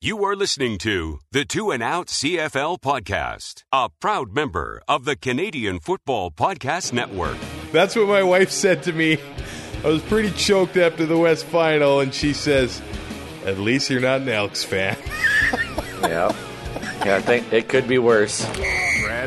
You are listening to the Two and Out CFL podcast, a proud member of the Canadian Football Podcast Network. That's what my wife said to me. I was pretty choked after the West Final, and she says, "At least you're not an Elks fan." yeah, yeah. I think it could be worse.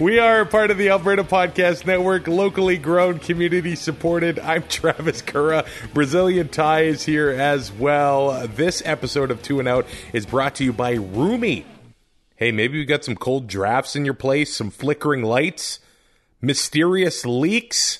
We are part of the Alberta Podcast Network, locally grown, community supported. I'm Travis Kura. Brazilian Tie is here as well. This episode of Two and Out is brought to you by Rumi. Hey, maybe you got some cold drafts in your place, some flickering lights, mysterious leaks.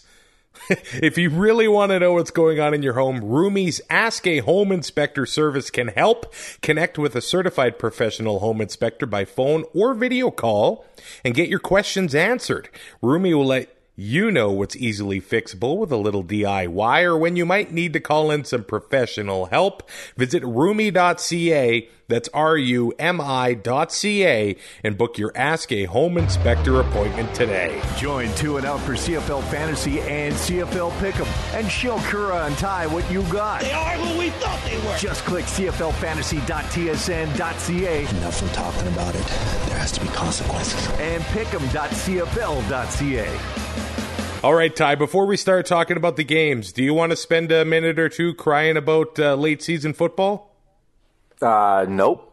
if you really want to know what's going on in your home, Rumi's Ask a Home Inspector service can help. Connect with a certified professional home inspector by phone or video call and get your questions answered. Rumi will let you know what's easily fixable with a little DIY or when you might need to call in some professional help. Visit rumi.ca, that's R-U-M-I dot C-A and book your Ask a Home Inspector appointment today. Join Two and Out for CFL Fantasy and CFL Pick'em and show Kura and Ty what you got. They are who we thought they were. Just click CFLFantasy.tsn.ca Enough from talking about it. There has to be consequences. and Pick'em.cfl.ca. All right, Ty, before we start talking about the games, do you want to spend a minute or two crying about uh, late season football Uh, nope.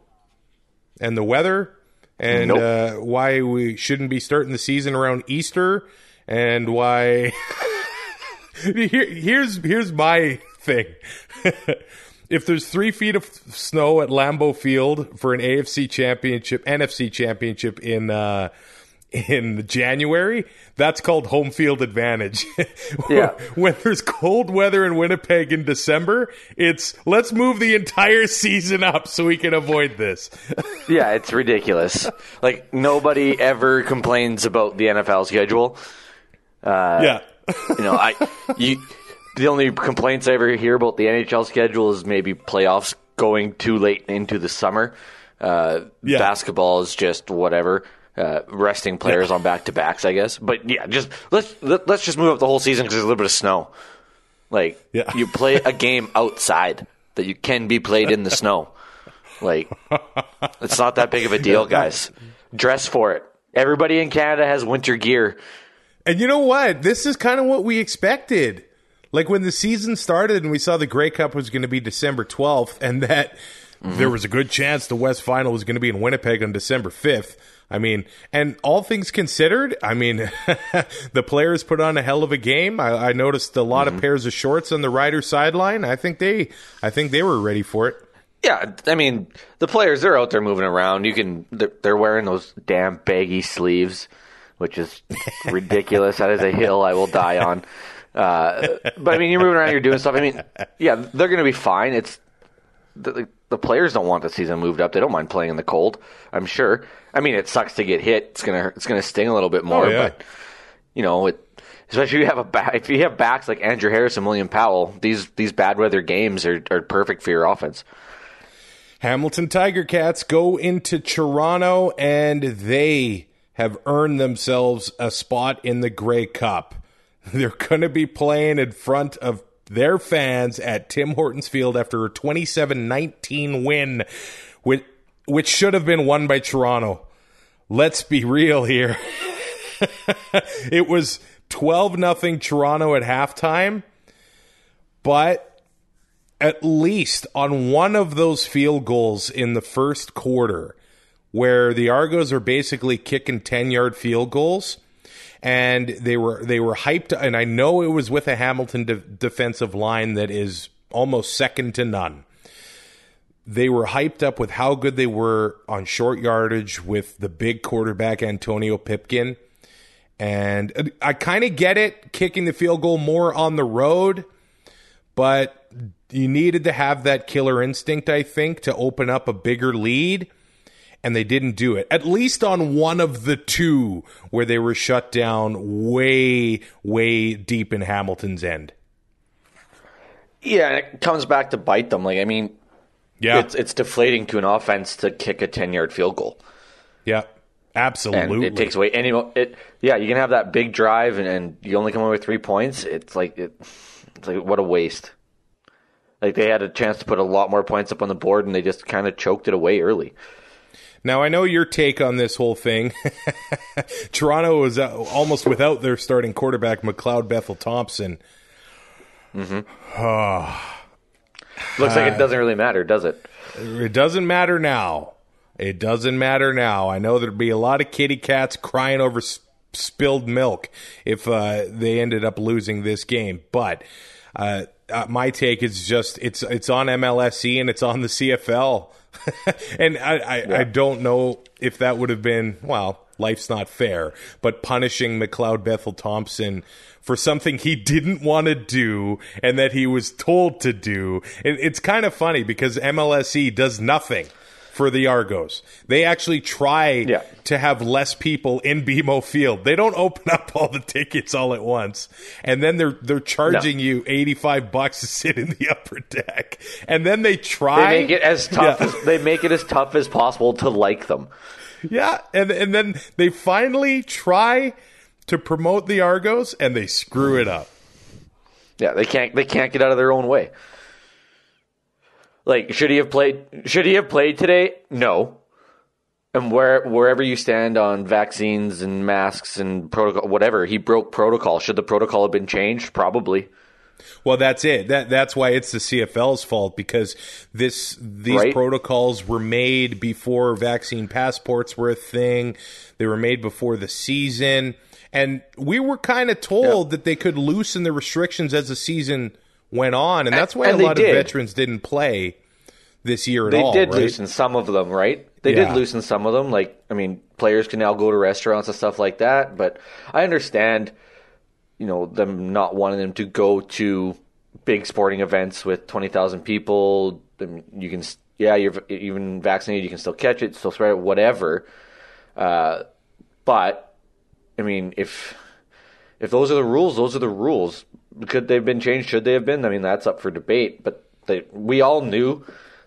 and the weather and Nope. uh, why we shouldn't be starting the season around Easter and why Here, here's here's my thing. if there's three feet of snow at Lambeau Field for an AFC championship, NFC championship in uh, in January, that's called home field advantage. Yeah. when there's cold weather in Winnipeg in December, it's let's move the entire season up so we can avoid this. Yeah, it's ridiculous. like nobody ever complains about the NFL schedule. Uh, yeah. You know, I you the only complaints I ever hear about the NHL schedule is maybe playoffs going too late into the summer. Uh, Yeah. Basketball is just whatever. Uh, resting players on back to backs, I guess. But yeah, just let's let, let's just move up the whole season because there's a little bit of snow. Like Yeah. you play a game outside that you can be played in the snow. Like it's not that big of a deal, guys. Dress for it. Everybody in Canada has winter gear. And you know what? This is kind of what we expected. Like when the season started and we saw the Grey Cup was going to be December 12th and that there was a good chance the West Final was going to be in Winnipeg on December 5th. I mean, and all things considered, I mean, the players put on a hell of a game. I, I noticed a lot of pairs of shorts on the rider sideline. I think they, I think they were ready for it. Yeah, I mean the players they're out there moving around. You can they're, they're wearing those damn baggy sleeves, which is ridiculous. that is a hill I will die on. Uh, but I mean, you're moving around, you're doing stuff. I mean, yeah, they're going to be fine. It's the, the players don't want the season moved up. They don't mind playing in the cold. I'm sure. I mean, it sucks to get hit. It's gonna it's gonna sting a little bit more. Oh, yeah. But you know, it, especially if you have a back, if you have backs like Andrew Harris and William Powell, these these bad weather games are, are perfect for your offense. Hamilton Tiger Cats go into Toronto and they have earned themselves a spot in the Grey Cup. They're going to be playing in front of their fans at Tim Hortons Field after a 27-19 win which, which should have been won by Toronto. Let's be real here. it was 12 nothing Toronto at halftime, but at least on one of those field goals in the first quarter, where the Argos are basically kicking 10 yard field goals. And they were they were hyped, and I know it was with a Hamilton de- defensive line that is almost second to none. They were hyped up with how good they were on short yardage with the big quarterback Antonio Pipkin, and I kind of get it, kicking the field goal more on the road, but you needed to have that killer instinct, I think, to open up a bigger lead. and they didn't do it. At least on one of the two where they were shut down way, way deep in Hamilton's end. Yeah, and it comes back to bite them. Like I mean, Yeah, it's it's deflating to an offense to kick a ten yard field goal. yeah, absolutely. and it takes away any. It yeah, you can have that big drive and, and you only come away with three points. It's like it, it's like what a waste. Like they had a chance to put a lot more points up on the board and they just kind of choked it away early. Now I know your take on this whole thing. Toronto was uh, almost without their starting quarterback, McLeod Bethel Thompson. Looks like it doesn't really matter, does it? It doesn't matter now. It doesn't matter now. I know there'd be a lot of kitty cats crying over s- spilled milk if uh, they ended up losing this game. But uh, uh, my take is just it's it's on MLSE and it's on the CFL, and I I, I don't know if that would have been well. Life's not fair, but punishing McLeod Bethel Thompson for something he didn't want to do and that he was told to do. It, it's kind of funny because MLSE does nothing for the Argos. They actually try Yeah. to have less people in BMO Field. They don't open up all the tickets all at once, and then they're they're charging you eighty five bucks to sit in the upper deck, and then they They try make it as tough Yeah. as they make it as tough as possible to like them. Yeah, and and then they finally try to promote the Argos, and they screw it up. Yeah, they can't they can't get out of their own way. Like, should he have played? Should he have played today? No. And where wherever you stand on vaccines and masks and protocol, whatever, he broke protocol. Should the protocol have been changed? Probably. Well, that's it. That that's why it's the CFL's fault because this these Right. protocols were made before vaccine passports were a thing. They were made before the season, and we were kind of told that they could loosen the restrictions as the season went on, and that's why and a lot did. of veterans didn't play this year at They all. They did right? loosen some of them, right? They Yeah. did loosen some of them. Like, I mean, players can now go to restaurants and stuff like that. But I understand, you know, them not wanting them to go to big sporting events with twenty thousand people. You can, yeah, you're even vaccinated, you can still catch it, still spread it, whatever. Uh, but I mean, if if those are the rules, those are the rules. Could they have been changed? Should they have been? I mean, that's up for debate. But they, we all knew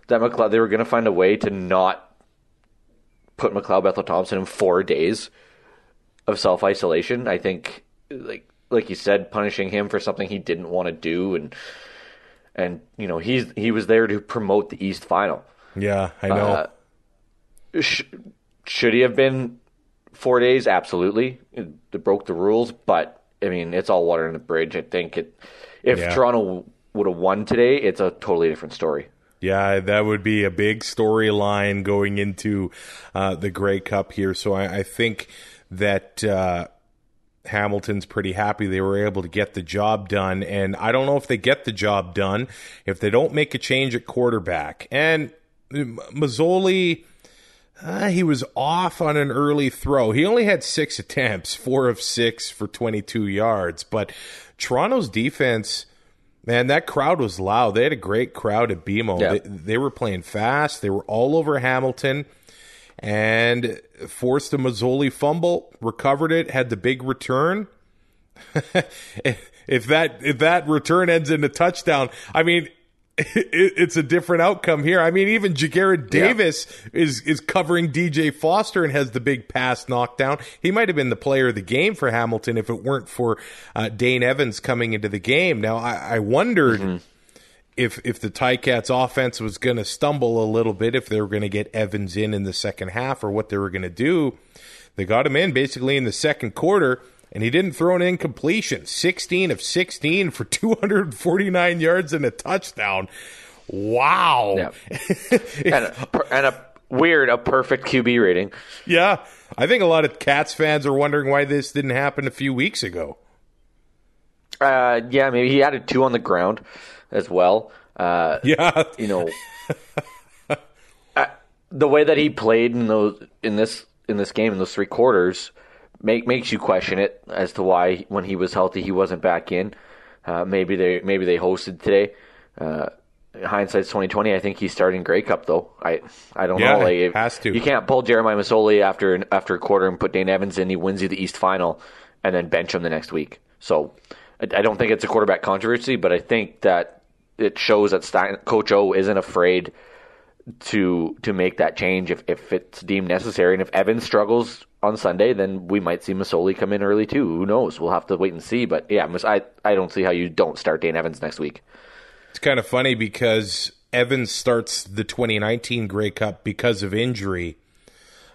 that McLeod they were going to find a way to not put McLeod Bethel Thompson in four days of self isolation. I think, like like you said, punishing him for something he didn't want to do, and and you know he's he was there to promote the East Final. Yeah, I know. Uh, Sh- should he have been four days? Absolutely, it, it broke the rules. But I mean, it's all water in the bridge. I think it. If Yeah. Toronto would have won today, it's a totally different story. Yeah, that would be a big storyline going into uh, the Grey Cup here. So I, I think that uh, Hamilton's pretty happy they were able to get the job done. And I don't know if they get the job done if they don't make a change at quarterback. And M- Masoli. Uh, he was off on an early throw. He only had six attempts, four of six for 22 yards. But Toronto's defense, man, that crowd was loud. They had a great crowd at BMO. Yeah. They, they were playing fast. They were all over Hamilton and forced a Masoli fumble, recovered it, had the big return. if that if that return ends in a touchdown, I mean, it, it's a different outcome here. I mean, even Ja'Gared Davis is is covering DJ Foster and has the big pass knockdown. He might have been the player of the game for Hamilton if it weren't for uh, Dane Evans coming into the game. Now, I, I wondered if if the Ticats offense was going to stumble a little bit, if they were going to get Evans in in the second half, or what they were going to do. They got him in basically in the second quarter, and he didn't throw an incompletion. Sixteen of sixteen for two hundred and forty nine yards and a touchdown. Wow. Yeah. and, a, and a weird, a perfect QB rating. Yeah. I think a lot of Cats fans are wondering why this didn't happen a few weeks ago. Uh, yeah, maybe he added two on the ground as well. Uh, Yeah. you know, uh, the way that he played in those in this in this game in those three quarters make makes you question it as to why when he was healthy he wasn't back in. Uh, maybe they maybe they hosted today. Uh, hindsight's twenty twenty. I think he's starting Grey Cup though. I I don't Yeah, know. Like, if- has to. You can't pull Jeremiah Masoli after after a quarter and put Dane Evans in. He wins you the East Final, and then bench him the next week. So I, I don't think it's a quarterback controversy, but I think that it shows that Stein, Coach O isn't afraid to to make that change if, if it's deemed necessary. And if Evans struggles on Sunday, then we might see Masoli come in early too. Who knows? We'll have to wait and see. But yeah, I I don't see how you don't start Dane Evans next week. It's kind of funny because Evans starts the 2019 Grey Cup because of injury.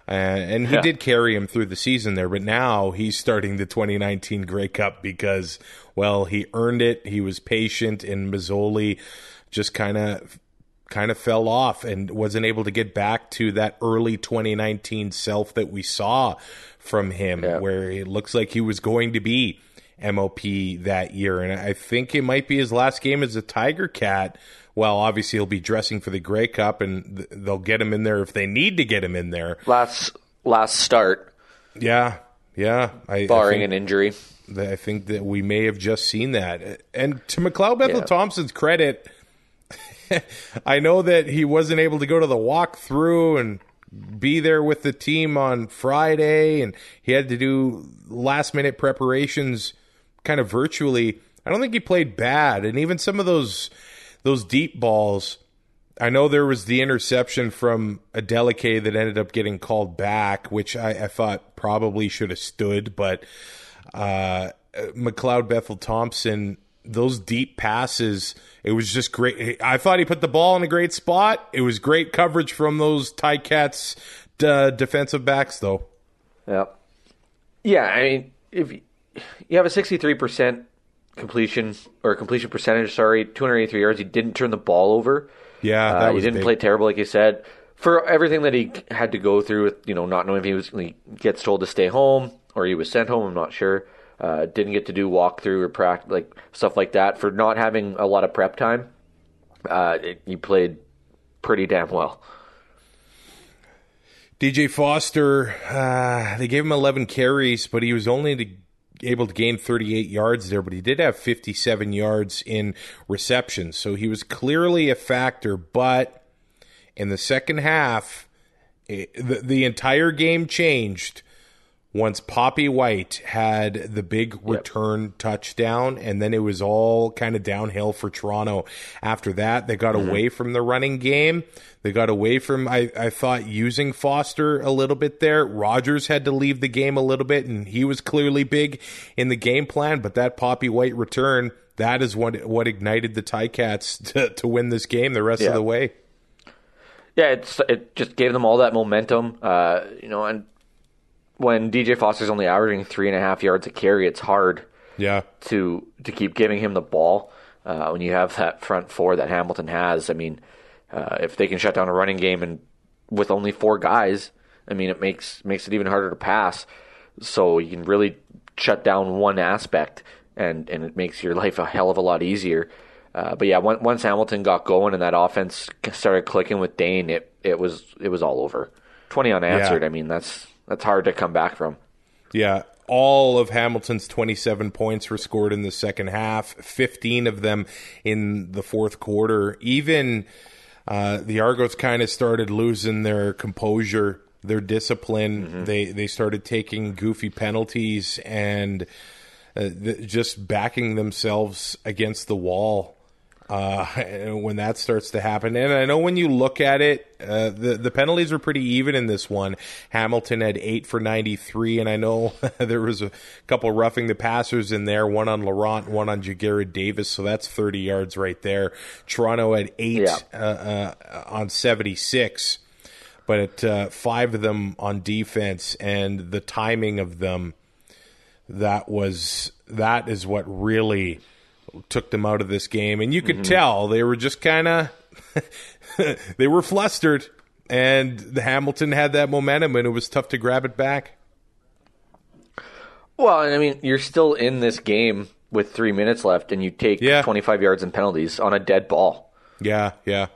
Uh, and he Yeah. did carry him through the season there, but now he's starting the 2019 Grey Cup because, well, he earned it. He was patient, and Masoli just kind of kind of fell off and wasn't able to get back to that early 2019 self that we saw from him, Yeah. where it looks like he was going to be MOP that year. And I think it might be his last game as a Tiger Cat. Well, obviously he'll be dressing for the Grey Cup, and th- they'll get him in there if they need to get him in there. Last last start, Yeah, yeah. I, I barring think, an injury. I think that we may have just seen that. And to McLeod Bethel Yeah. Thompson's credit, I know that he wasn't able to go to the walkthrough and be there with the team on Friday, and he had to do last minute preparations kind of virtually. I don't think he played bad, and even some of those those deep balls. I know there was the interception from Adeleke that ended up getting called back, which I, I thought probably should have stood, but uh, McLeod Bethel Thompson, those deep passes, it was just great. I thought he put the ball in a great spot. It was great coverage from those Ticats uh, defensive backs, though. Yeah. Yeah, I mean, if you have a 63% completion or completion percentage, sorry, 283 yards, he didn't turn the ball over. Yeah, that Uh, he didn't big. play terrible, like you said. For everything that he had to go through with, you know, not knowing if he was he gets told to stay home or he was sent home, I'm not sure. Uh, didn't get to do walkthrough or practice, like stuff like that. For not having a lot of prep time, uh, it, he played pretty damn well. DJ Foster, uh, they gave him 11 carries, but he was only to, able to gain 38 yards there, but he did have 57 yards in receptions. So he was clearly a factor, but in the second half, it, the, the entire game changed once Papi White had the big return touchdown, and then it was all kind of downhill for Toronto. After that, they got away from the running game. They got away from, I, I thought, using Foster a little bit there. Rogers had to leave the game a little bit, and he was clearly big in the game plan, but that Papi White return, that is what, what ignited the Ticats to, to win this game the rest of the way. Yeah, it's it just gave them all that momentum. Uh, you know, and when DJ Foster's only averaging three and a half yards a carry, it's hard Yeah. to to keep giving him the ball uh, when you have that front four that Hamilton has. I mean, uh, if they can shut down a running game and with only four guys, I mean, it makes makes it even harder to pass. So you can really shut down one aspect, and and it makes your life a hell of a lot easier. Uh, but yeah, once, once Hamilton got going and that offense started clicking with Dane, it it was it was all over. Twenty unanswered. Yeah. I mean, that's that's hard to come back from. Yeah, all of Hamilton's 27 points were scored in the second half, 15 of them in the fourth quarter. Even uh, the Argos kind of started losing their composure, their discipline. They they started taking goofy penalties and uh, th- just backing themselves against the wall uh, when that starts to happen. And I know when you look at it, uh, the the penalties were pretty even in this one. Hamilton had eight for ninety three, and I know there was a couple roughing the passers in there, one on Laurent, one on Ja'Gared Davis, so that's thirty yards right there. Toronto had eight Yeah. uh, uh, on seventy six. But uh, five of them on defense, and the timing of them, that was that is what really took them out of this game, and you could mm-hmm. tell they were just kind of they were flustered, and the Hamilton had that momentum, and it was tough to grab it back. Well, I mean, you're still in this game with three minutes left, and you take Yeah. 25 yards in penalties on a dead ball. Yeah, yeah,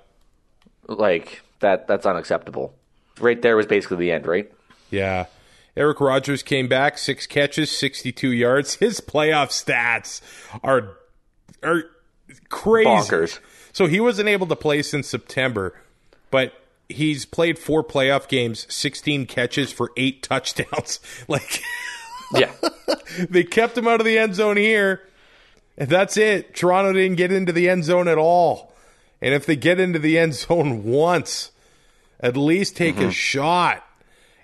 Like that, that's unacceptable. Right there was basically the end, right? yeah. Eric Rogers came back, six catches, sixty-two yards. His playoff stats are are crazy. Bonkers. So he wasn't able to play since September, but he's played four playoff games, 16 catches for eight touchdowns. Like Yeah. they kept him out of the end zone here, and that's it. Toronto didn't get into the end zone at all. And if they get into the end zone once, at least take a mm-hmm. shot.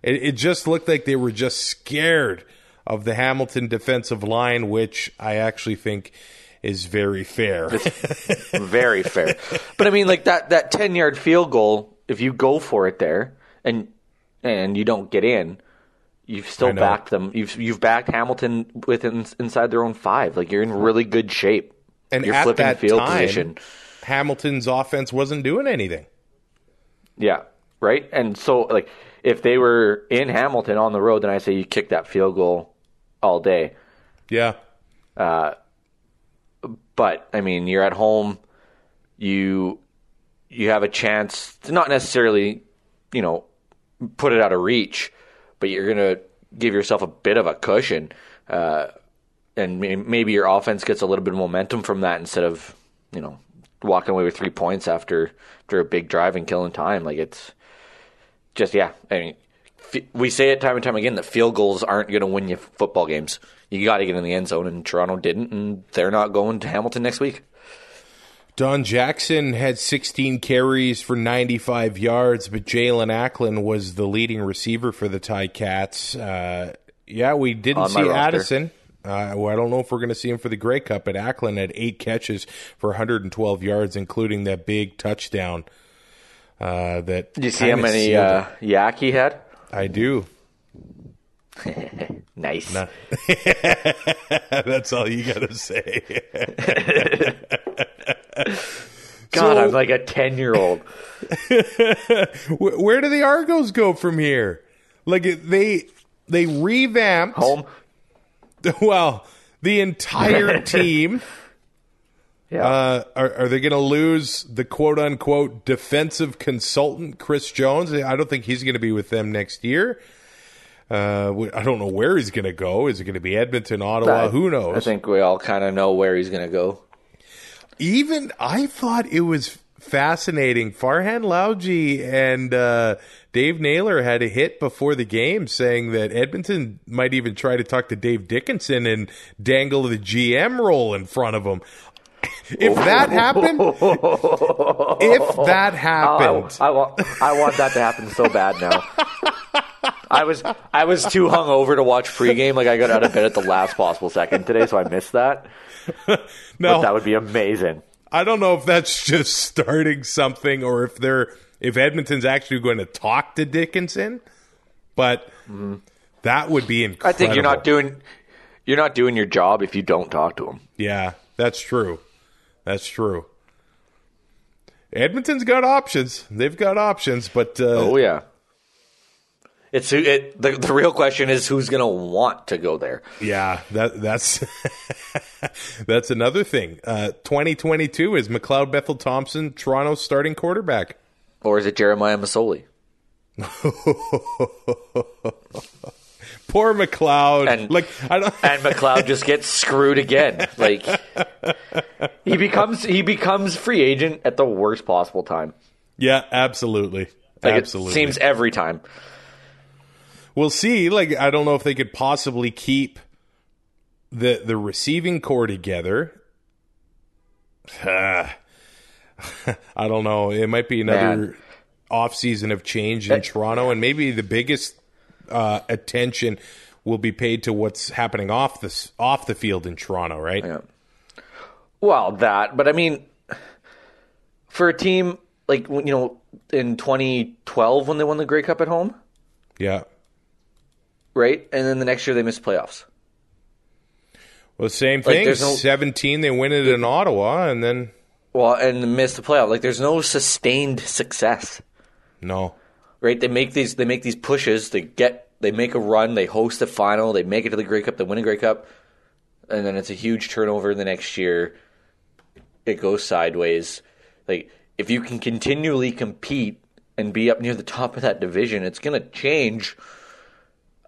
It, it just looked like they were just scared of the Hamilton defensive line, which I actually think is very fair. Very fair. But I mean, like that that ten yard field goal, if you go for it there and and you don't get in, you've still backed them. You've you've backed Hamilton within inside their own five. Like you're in really good shape. and you're at flipping that field time, position. Hamilton's offense wasn't doing anything. Yeah, right. And so, like, if they were in Hamilton on the road, then I say you kick that field goal all day. Yeah. Uh, But I mean, you're at home. You you have a chance to not necessarily, you know, put it out of reach, but you're gonna give yourself a bit of a cushion, uh, and maybe your offense gets a little bit of momentum from that instead of, you know, walking away with three points after after a big drive and killing time. Like it's just yeah. I mean, we say it time and time again that field goals aren't going to win you football games. You got to get in the end zone, and Toronto didn't, and they're not going to Hamilton next week. Don Jackson had 16 carries for 95 yards, but Jaelon Acklin was the leading receiver for the Ticats. Uh, yeah, we didn't see roster. Addison. Uh, well, I don't know if we're going to see him for the Grey Cup, but Acklin had eight catches for 112 yards, including that big touchdown. Uh, that Did you see how many uh, yak he had? I do. Nice. That's all you got to say. God, So- I'm like a ten year old. Where do the Argos go from here? Like they they revamped Home. Well, the entire team. Yeah. Uh, are, are they going to lose the quote unquote defensive consultant, Chris Jones? I don't think he's going to be with them next year. Uh, I don't know where he's going to go. Is it going to be Edmonton, Ottawa? I- Who knows? I think we all kind of know where he's going to go. Even I thought it was fascinating. Farhan Lalji and uh, Dave Naylor had a hit before the game saying that Edmonton might even try to talk to Dave Dickenson and dangle the GM role in front of him. If that happened, if that Oh, happened, I, I want I want that to happen so bad now. I was I was too hungover to watch pregame. Like I got out of bed at the last possible second today, so I missed that. But no, that would be amazing. I don't know if that's just starting something or if they're if Edmonton's actually going to talk to Dickenson, but that would be incredible. I think you're not doing you're not doing your job if you don't talk to him. Yeah, that's true. That's true. Edmonton's got options. They've got options, but uh, Oh yeah. It's who it, the the real question is who's going to want to go there. yeah, that that's that's another thing. Uh, 2022 is McLeod Bethel Thompson, Toronto's starting quarterback. Or is it Jeremiah Masoli? Poor McLeod. And- like I don't. and McLeod just gets screwed again. Like he becomes he becomes free agent at the worst possible time. yeah, absolutely. Like absolutely. it seems every time. We'll see. Like I don't know if they could possibly keep the the receiving core together. I don't know. It might be another Man. off season of change in Toronto, and maybe the biggest uh, attention will be paid to what's happening off the off the field in Toronto. Right? Yeah. Well, that, but I mean, for a team like you know in 2012 when they won the Grey Cup at home, Yeah. Right, and then the next year they miss playoffs. Well, same thing. there's no- Seventeen, they win it in Ottawa, and then Well, and miss the playoff. Like there's no sustained success. no. right? They make these they make these pushes. They get they make a run. They host the final. They make it to the Grey Cup. They win a Grey Cup, and then it's a huge turnover the next year. It goes sideways. Like if you can continually compete and be up near the top of that division, it's gonna change.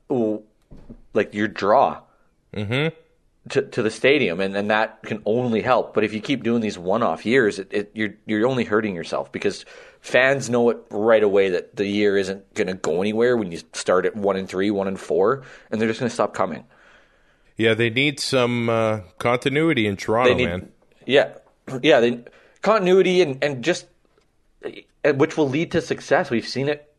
Like your draw. Mm-hmm. to, to the stadium, and, and that can only help. But if you keep doing these one-off years, it, it, you're you're only hurting yourself because fans know it right away that the year isn't going to go anywhere when you start at one and three, one and four, and they're just going to stop coming. Yeah, they need some uh, continuity in Toronto, They need, man. yeah, yeah, they, continuity and and just which will lead to success. We've seen it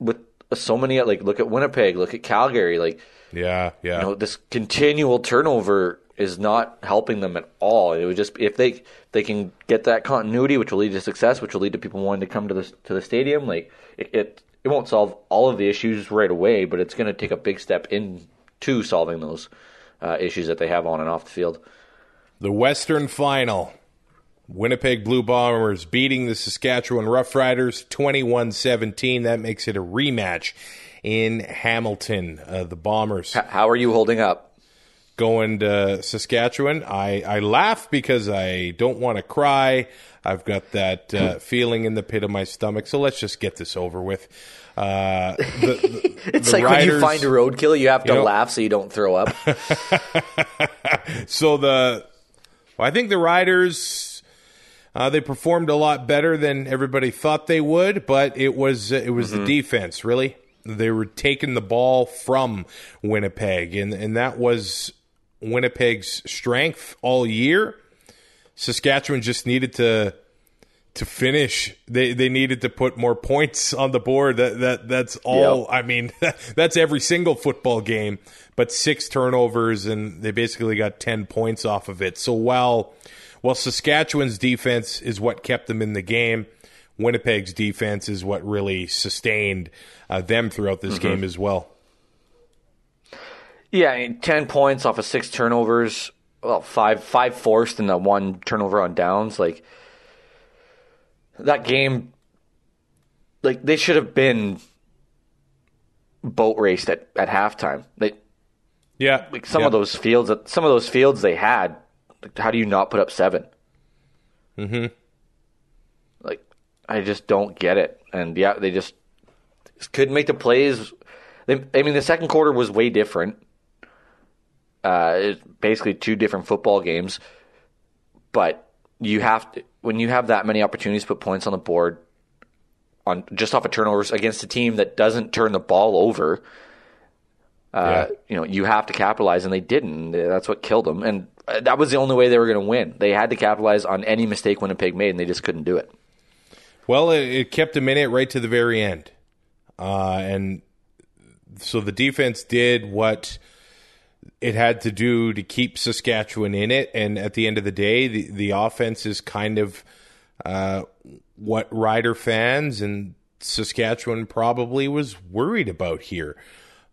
with so many. Like look at Winnipeg, look at Calgary, like. Yeah, yeah. you know this continual turnover is not helping them at all. It would just if they they can get that continuity, which will lead to success, which will lead to people wanting to come to the to the stadium. Like it, it, it won't solve all of the issues right away, but it's going to take a big step into solving those uh, issues that they have on and off the field. The Western Final. Winnipeg Blue Bombers beating the Saskatchewan Roughriders 21 17. That makes it a rematch in Hamilton. Uh, the Bombers how are you holding up? going to Saskatchewan. I, I laugh because I don't want to cry. I've got that uh, feeling in the pit of my stomach. So let's just get this over with. Uh, the, the, It's the like when you find a roadkill, you have to you know- laugh so you don't throw up. So the, well, I think the Riders, uh, they performed a lot better than everybody thought they would, but it was it was the defense really. They were taking the ball from Winnipeg, and and that was Winnipeg's strength all year. Saskatchewan just needed to to finish. They they needed to put more points on the board. That that that's all. Yep. I mean, that's every single football game. But six turnovers, and they basically got ten points off of it. So while while Saskatchewan's defense is what kept them in the game, Winnipeg's defense is what really sustained uh, them throughout this game as well. Yeah, I mean, ten points off of six turnovers. Well, five five forced and the one turnover on downs. Like that game, like they should have been boat raced at, at halftime. They Yeah, like some yeah. of those fields. that Some of those fields they had. Like, how do you not put up 7 Mm-hmm. Like I just don't get it. And yeah, they just couldn't make the plays. They, I mean, the second quarter was way different. Uh, it's basically two different football games, but you have to when you have that many opportunities to put points on the board on just off of turnovers against a team that doesn't turn the ball over. Uh, Yeah. You know, you have to capitalize, and they didn't. That's what killed them, and uh, that was the only way they were going to win. They had to capitalize on any mistake Winnipeg made, and they just couldn't do it. Well, it, it kept them in it right to the very end. Uh, and so the defense did what it had to do to keep Saskatchewan in it. And at the end of the day, the, the offense is kind of uh, what Rider fans and Saskatchewan probably was worried about here.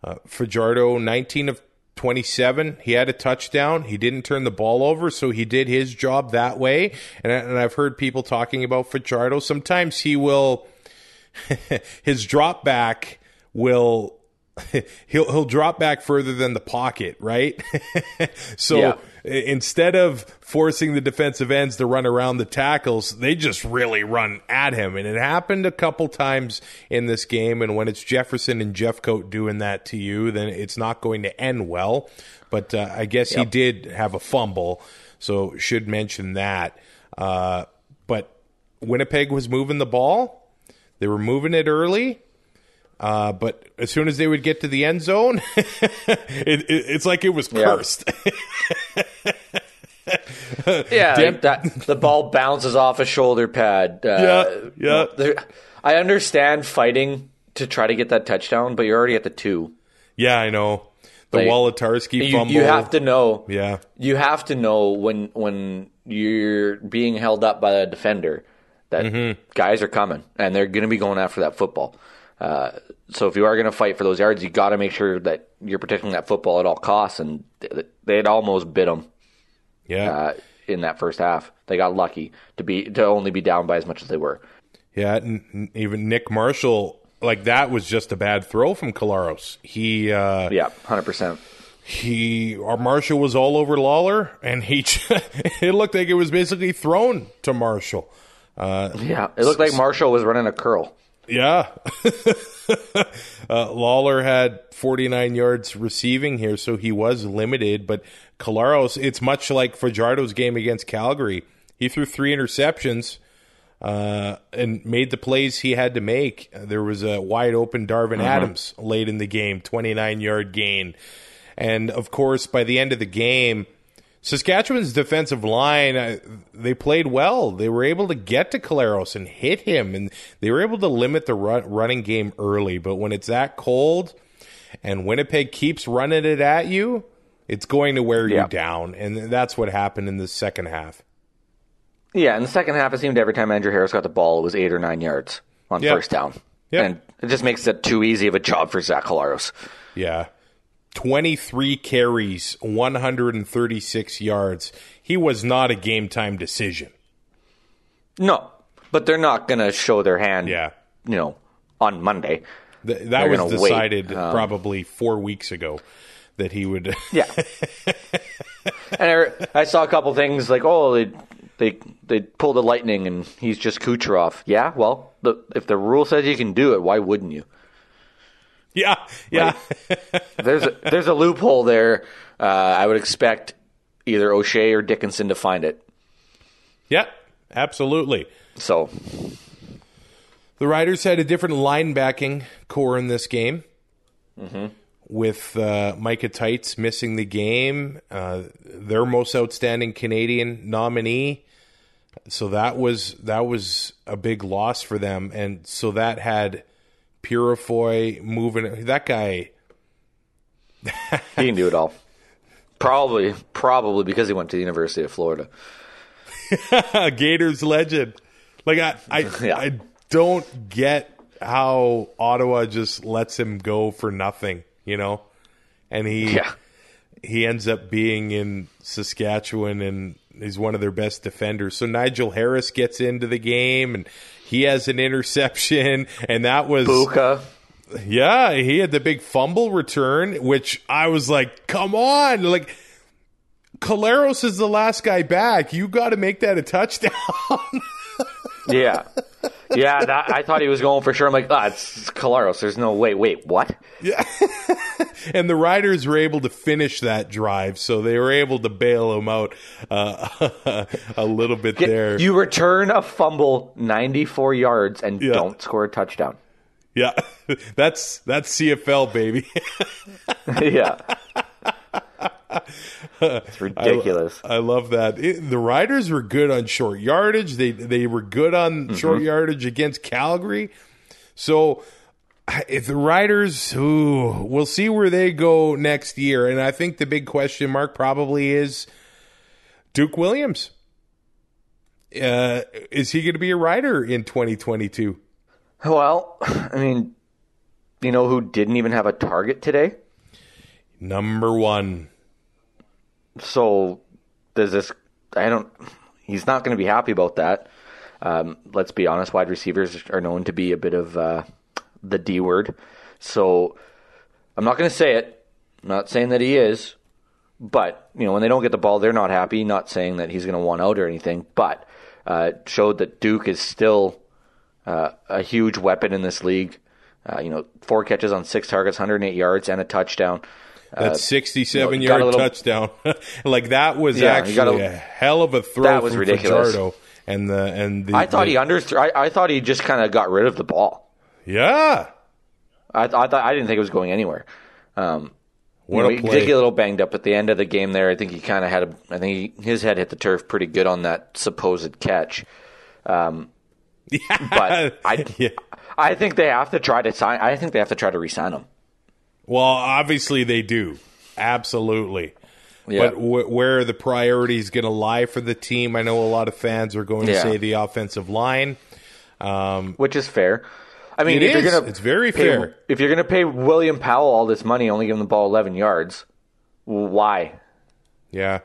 Uh, Fajardo, 19 of 27. He had a touchdown. He didn't turn the ball over, so he did his job that way. And, and I've heard people talking about Fajardo. Sometimes he will, his drop back will, he'll he'll drop back further than the pocket, right? so Yeah. instead of forcing the defensive ends to run around the tackles, they just really run at him. And it happened a couple times in this game. And when it's Jefferson and Jeffcoat doing that to you, then it's not going to end well. But uh, I guess he did have a fumble, so should mention that. Uh, but Winnipeg was moving the ball. They were moving it early. Uh, but as soon as they would get to the end zone, it, it, it's like it was cursed. Yeah, like that the ball bounces off a shoulder pad. Uh, Yeah, yeah. I understand fighting to try to get that touchdown, but you're already at the two. yeah, I know. The Like, Wolitarsky You, fumble. you have to know. Yeah. you have to know when when you're being held up by a defender that Mm-hmm. guys are coming and they're going to be going after that football. Uh, so if you are going to fight for those yards, you got to make sure that you're protecting that football at all costs. And they'd almost bit them Yeah. uh, in that first half. They got lucky to be to only be down by as much as they were. Yeah, n- even Nick Marshall, like that was just a bad throw from Collaros. He, uh, Yeah, hundred percent. he, our Marshall was all over Lawler, and he, it looked like it was basically thrown to Marshall. Uh, Yeah, it looked like Marshall was running a curl. Yeah. uh, Lawler had 49 yards receiving here, so he was limited. But Collaros, it's much like Fajardo's game against Calgary. He threw three interceptions uh, and made the plays he had to make. There was a wide open Darvin Adams late in the game, 29 yard gain. And of course, by the end of the game, Saskatchewan's defensive line, uh, they played well. They were able to get to Collaros and hit him, and they were able to limit the run, running game early. But when it's that cold and Winnipeg keeps running it at you, it's going to wear Yeah. you down. And that's what happened in the second half. Yeah, in the second half, it seemed every time Andrew Harris got the ball, it was eight or nine yards on Yeah. first down. Yeah. And it just makes it too easy of a job for Zach Collaros. Yeah. 23 carries, 136 yards. He was not a game time decision. No, but they're not going to show their hand, Yeah. you know, on Monday. Th- that They're was decided Um, probably four weeks ago that he would. Yeah. and I, I saw a couple things like, oh, they they they pulled a lightning and he's just Kucherov. Yeah, well, the, if the rule says you can do it, why wouldn't you? yeah. Yeah. There's a, there's a loophole there. Uh, I would expect either O'Shea or Dickenson to find it. yeah. Absolutely. So The Riders had a different linebacking core in this game. With uh, Micah Teitz missing the game, uh, their most outstanding Canadian nominee. So that was that was a big loss for them, and so that had Purifoy moving. That guy, he can do it all. Probably, probably because he went to the University of Florida. Gators legend. Like I, I, Yeah. I don't get how Ottawa just lets him go for nothing, you know, and he Yeah. he ends up being in Saskatchewan and he's one of their best defenders. So Nigel Harris gets into the game and he has an interception, and that was Buka. yeah, he had the big fumble return, which I was like, come on, like. Collaros is the last guy back. You got to make that a touchdown. Yeah. Yeah, that, I thought he was going for sure. I'm like, ah, it's, it's Collaros. There's no way. Wait, what? Yeah. and the Riders were able to finish that drive, so they were able to bail him out uh, a little bit there. You return a fumble 94 yards and Yeah. don't score a touchdown. yeah, that's that's CFL baby. yeah. It's ridiculous. I love that. It- the Riders were good on short yardage. They they were good on Mm-hmm. short yardage against Calgary. So if the Riders, ooh, we'll see where they go next year. And I think the big question mark probably is Duke Williams. Uh, is he going to be a rider in 2022? well, I mean, you know who didn't even have a target today? Number one. So does this? I don't. He's not going to be happy about that. Um, let's be honest. Wide receivers are known to be a bit of uh, the D word. So I'm not going to say it. I'm not saying that he is, but you know when they don't get the ball, they're not happy. Not saying that he's going to want out or anything, but uh, showed that Duke is still uh, a huge weapon in this league. Uh, you know, four catches on six targets, 108 yards, and a touchdown. That 67 you got yard little- touchdown. like that was Yeah, actually a- a, hell of a throw That was from ridiculous. Fajardo. And the and the I thought the- he under. I, I thought he just kind of got rid of the ball. Yeah. I, I thought I didn't think it was going anywhere. Um, What you know, a he play. did get a little banged up at the end of the game there. I think he kind of had a. I think he, his head hit the turf pretty good on that supposed catch. Um, but I, Yeah. I think they have to try to sign. I think they have to try to re-sign him. Well, obviously they do. Absolutely. Yeah. But wh- where are the priorities going to lie for the team? I know a lot of fans are going to Yeah. say the offensive line. Um, which is fair. I mean, if is. you're gonna, It's very pay- fair. If you're going to pay William Powell all this money, only give him the ball 11 yards, why? Yeah.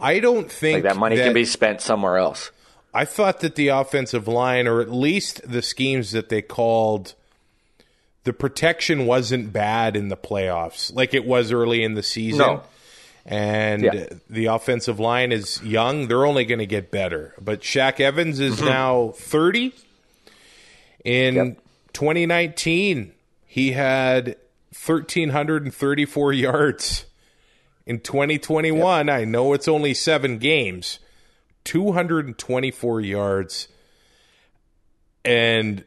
I don't think Like that money can be spent somewhere else. I thought that the offensive line, or at least the schemes that they called, the protection wasn't bad in the playoffs, like it was early in the season. No. And Yeah. the offensive line is young; they're only going to get better. But Shaq Evans is Mm-hmm. now thirty. In Yep. 2019, he had 1,334 yards. In 2021, I know it's only seven games, 224 yards. And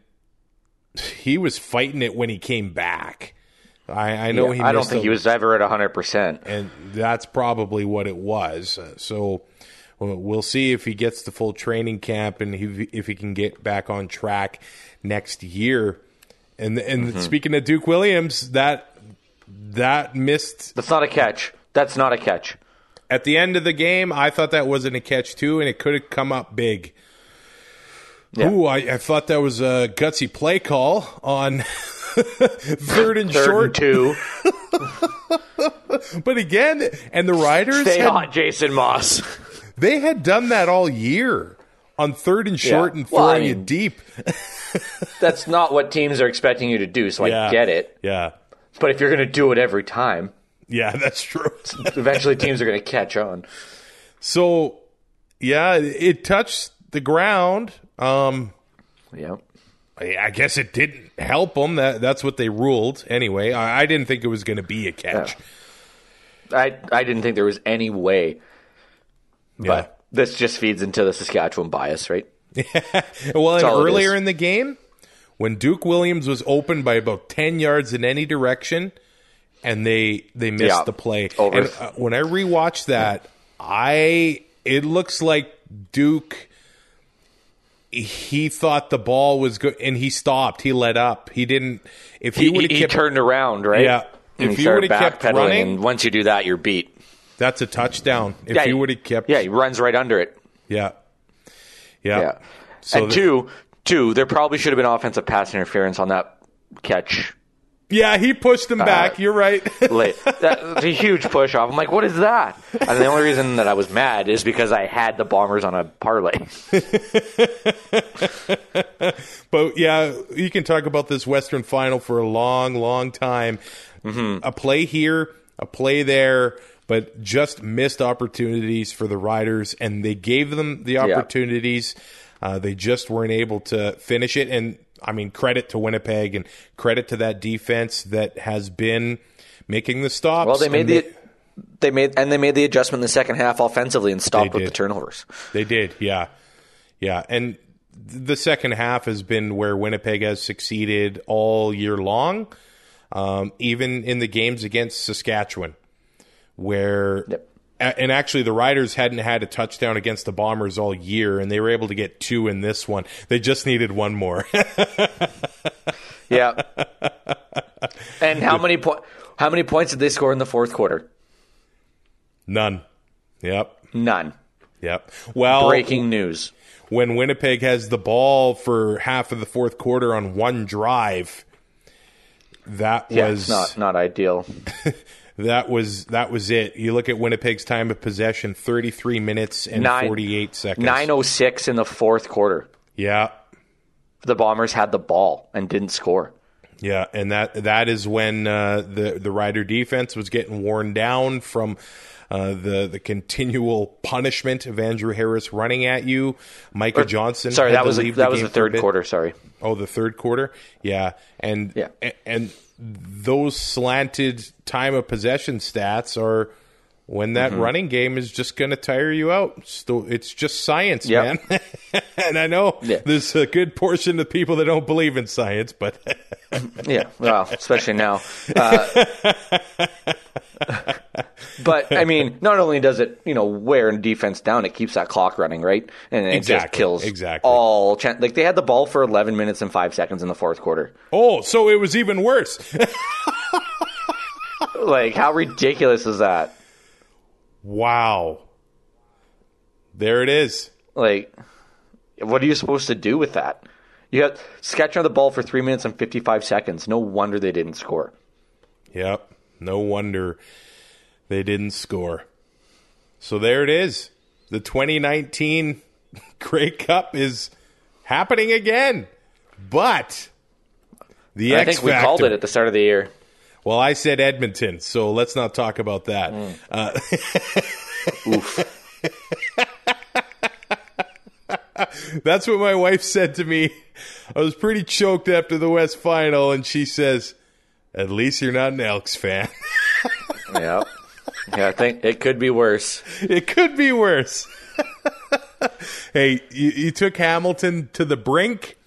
he was fighting it when he came back. I, I know he I don't think a- he was ever at 100%. and that's probably what it was. Uh, So well, we'll see if he gets the full training camp and he, if he can get back on track next year. And and Mm-hmm. speaking of Duke Williams, that that missed That's not a catch. That's not a catch. at the end of the game. I thought that wasn't a catch too, and it could have come up big. Yeah. Ooh, I, I thought that was a gutsy play call on third and Third short. and two. But again, and the Riders Stay had- hot, Jason Moss. They had done that all year on third and short Yeah. and Well, throwing I it deep. That's not what teams are expecting you to do, so Yeah. I get it. Yeah. But if you're going to do it every time, Yeah, that's true. eventually teams are going to catch on. so, yeah, it touched the ground. Um, Yeah. I I guess it didn't help them. That that's what they ruled anyway. I, I didn't think it was going to be a catch. I I didn't think there was any way, Yeah. but this just feeds into the Saskatchewan bias, right? Yeah. well, earlier in the game, when Duke Williams was open by about ten yards in any direction, and they they missed Yeah. the play. Over. And uh, when I rewatched that, I it looks like Duke. He thought the ball was good, and he stopped. He let up. He didn't. If he, He, would he, have kept, turned around, right? Yeah. And If he he started would've kept running- and once you do that, you're beat. that's a touchdown. If yeah, he would have kept, Yeah, he runs right under it. yeah, yeah. Yeah. So and the- two, two, there probably should have been offensive pass interference on that catch. Yeah, he pushed him back. You're right. Late. That's a huge push off. I'm like, what is that? And the only reason that I was mad is because I had the Bombers on a parlay. But yeah, you can talk about this Western final for a long, long time. A play here, a play there, but just missed opportunities for the Riders, and they gave them the opportunities. Uh, they just weren't able to finish it. And I mean, credit to Winnipeg and credit to that defense that has been making the stops. Well, they made the they made and they made the adjustment in the second half offensively and stopped with the turnovers. They did, yeah, yeah, and the second half has been where Winnipeg has succeeded all year long, um, even in the games against Saskatchewan, where Yep. And actually the Riders hadn't had a touchdown against the Bombers all year, and they were able to get two in this one. They just needed one more. Yeah. and how many po- how many points did they score in the fourth quarter? None. Yep. None. Yep. Well, Breaking news. when Winnipeg has the ball for half of the fourth quarter on one drive, that Yeah, was not not ideal. that was that was it. You look at Winnipeg's time of possession: thirty-three minutes and Nine- forty-eight seconds. Nine oh six in the fourth quarter. Yeah, The Bombers had the ball and didn't score. yeah, and that that is when uh, the the Rider defense was getting worn down from. Uh, the the continual punishment of Andrew Harris running at you, Micah Johnson. Sorry, that was the, leave that was the third quarter. Sorry. Oh, the third quarter. Yeah, and Yeah. a- and those slanted time of possession stats are when that Mm-hmm. running game is just going to tire you out. So it's just science, Yep. man. and I know Yeah. there's a good portion of people that don't believe in science, but Yeah, well, especially now. Uh, but I mean, not only does it you know wear and defense down, it keeps that clock running, right? And it just kills exactly. all chan- like they had the ball for 11 minutes and five seconds in the fourth quarter. oh, so it was even worse. Like, how ridiculous is that? wow. There it is. Like, what are you supposed to do with that? You got Saskatchewan on the ball for three minutes and 55 seconds. No wonder they didn't score. Yep. No wonder they didn't score. So there it is. The 2019 Grey Cup is happening again. But the I X think we factor. called it at the start of the year. well, I said Edmonton, so let's not talk about that. Hmm. Uh, That's what my wife said to me. I was pretty choked after the West final, and she says, "At least you're not an Elks fan." yeah. Yeah, I think it could be worse. it could be worse. hey, you, you took Hamilton to the brink.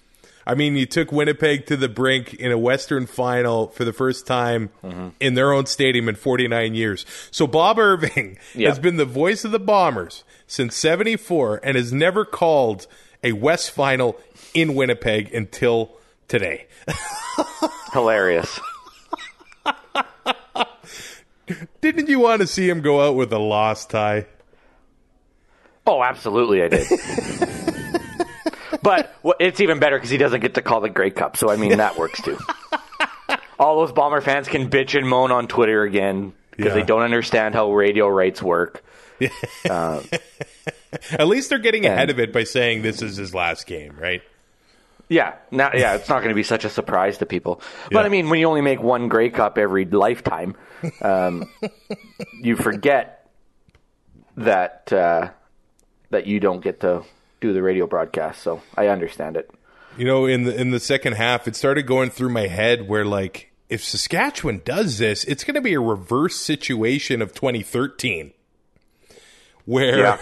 I mean, you took Winnipeg to the brink in a Western final for the first time Mm-hmm. in their own stadium in 49 years. So Bob Irving Yeah. has been the voice of the Bombers since 74 and has never called a West final in Winnipeg until today. Hilarious. Didn't you want to see him go out with a loss tie? Oh, absolutely, I did. but well, it's even better because he doesn't get to call the Grey Cup, so I mean that works too. All those Bomber fans can bitch and moan on Twitter again because Yeah. they don't understand how radio rights work. Uh, At least they're getting And- ahead of it by saying this is his last game, right? Yeah, now, yeah, it's not going to be such a surprise to people. But Yeah. I mean, when you only make one Grey Cup every lifetime, um, you forget that uh, that you don't get to do the radio broadcast. So I understand it. You know, in the in the second half, it started going through my head where like if Saskatchewan does this, it's going to be a reverse situation of 2013, where Yeah.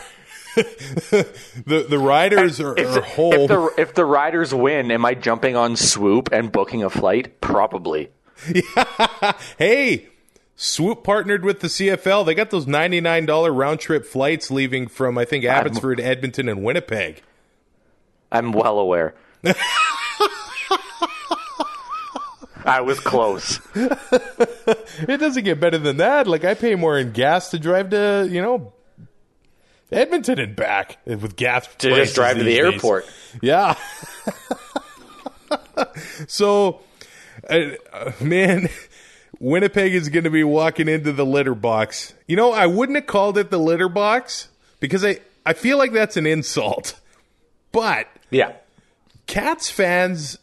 the the riders are, If, are whole. if the if the riders win, am I jumping on Swoop and booking a flight? Probably. hey, Swoop partnered with the CFL. They got those ninety nine dollar round trip flights leaving from I think Abbotsford, Edmonton, and Winnipeg. I'm well aware. I was close. It doesn't get better than that. Like I pay more in gas to drive to you know Edmonton and back with gas To just drive to the days. airport. Yeah. so, uh, uh, man, Winnipeg is going to be walking into the litter box. You know, I wouldn't have called it the litter box because I, I feel like that's an insult. But Yeah. Cats fans,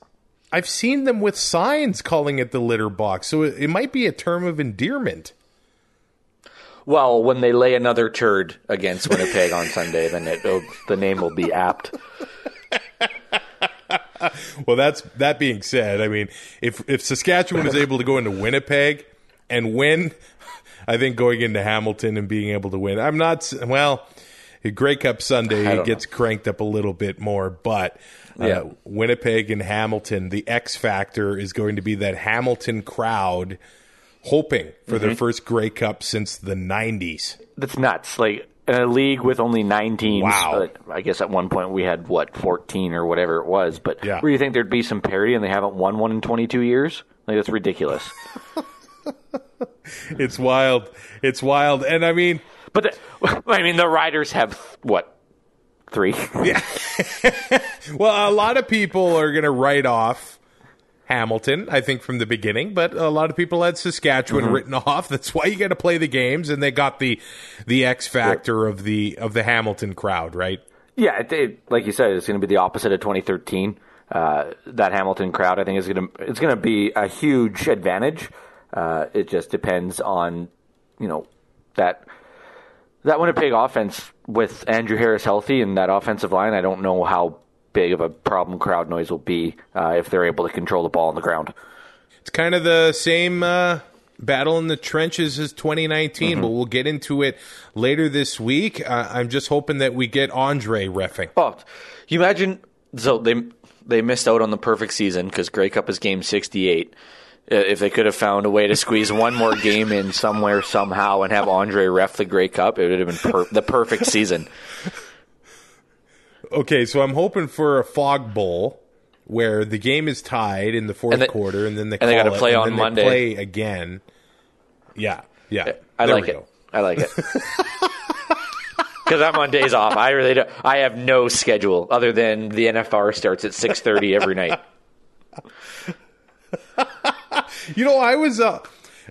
I've seen them with signs calling it the litter box. So it, it might be a term of endearment. Well, when they lay another turd against Winnipeg on Sunday, then it, oh, the name will be apt. Well, that's that being said, I mean, if if Saskatchewan is able to go into Winnipeg and win, I think going into Hamilton and being able to win, I'm not well. Grey Cup Sunday don't gets cranked up a little bit more, but uh, Yeah. Winnipeg and Hamilton, the X factor is going to be that Hamilton crowd hoping for Mm-hmm. their first Grey Cup since the 90s. That's nuts. Like in a league with only nine teams. Wow. uh, I guess at one point we had what fourteen or whatever it was. But Yeah. where you think there'd be some parity, and they haven't won one in twenty-two years? Like that's ridiculous. It's wild. It's wild. And I mean, but the, I mean, the Riders have what three? yeah. Well, a lot of people are going to write off Hamilton, I think, from the beginning, but a lot of people had Saskatchewan Mm-hmm. written off. That's why you got to play the games, and they got the the X factor of the of the Hamilton crowd, right? Yeah, it, it, like you said, it's going to be the opposite of 2013. Uh, that Hamilton crowd, I think, is going to it's going to be a huge advantage. Uh, it just depends on you know that that Winnipeg offense with Andrew Harris healthy and that offensive line. I don't know how big of a problem crowd noise will be uh, if they're able to control the ball on the ground. It's kind of the same uh, battle in the trenches as 2019, but we'll get into it later this week. Uh, I'm just hoping that we get Andre refing. Oh, you imagine? So they they missed out on the perfect season because Grey Cup is game sixty eight. If they could have found a way to squeeze one more game in somewhere somehow and have Andre ref the Grey Cup, it would have been per- the perfect season. Okay, so I'm hoping for a fog bowl where the game is tied in the fourth And they- quarter, and then they and they gotta it, play and on they Monday. play again. Yeah, yeah. I like it. go. I like it. Because I'm on days off. I really don't. I have no schedule other than the NFR starts at six thirty every night. You know, I was. Uh,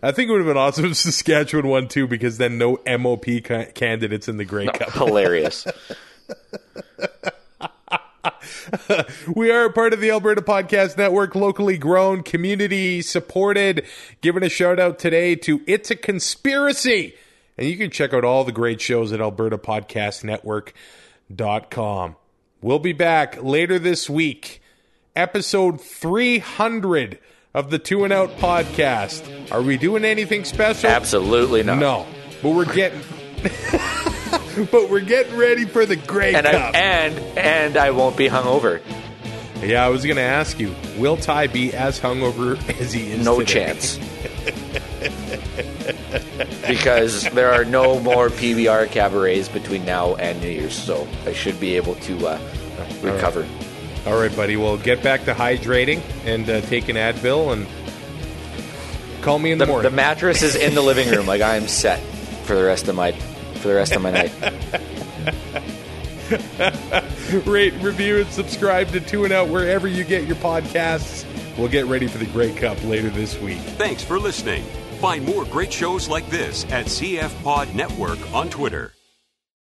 I think it would have been awesome if Saskatchewan won too, because then no MOP ca- candidates in the Grey Cup. Hilarious. We are a part of the Alberta Podcast Network, locally grown, community supported. Giving a shout out today to It's a Conspiracy. And you can check out all the great shows at albertapodcastnetwork.com. We'll be back later this week. Episode 300 of the Two and Out podcast. Are we doing anything special? Absolutely not. No. But we're getting But we're getting ready for the Grey And I, Cup. and and I won't be hungover. yeah, I was going to ask you, will Ty be as hungover as he is No today? chance. because there are no more PBR cabarets between now and New Year's, so I should be able to uh, recover. All right, buddy. Well, get back to hydrating and uh, take an Advil and call me in the, The, morning. the mattress is in the living room. Like I am set for the rest of my for the rest of my night. Rate, review, and subscribe to Two and Out wherever you get your podcasts. We'll get ready for the Grey Cup later this week. Thanks for listening. Find more great shows like this at CF Pod Network on Twitter.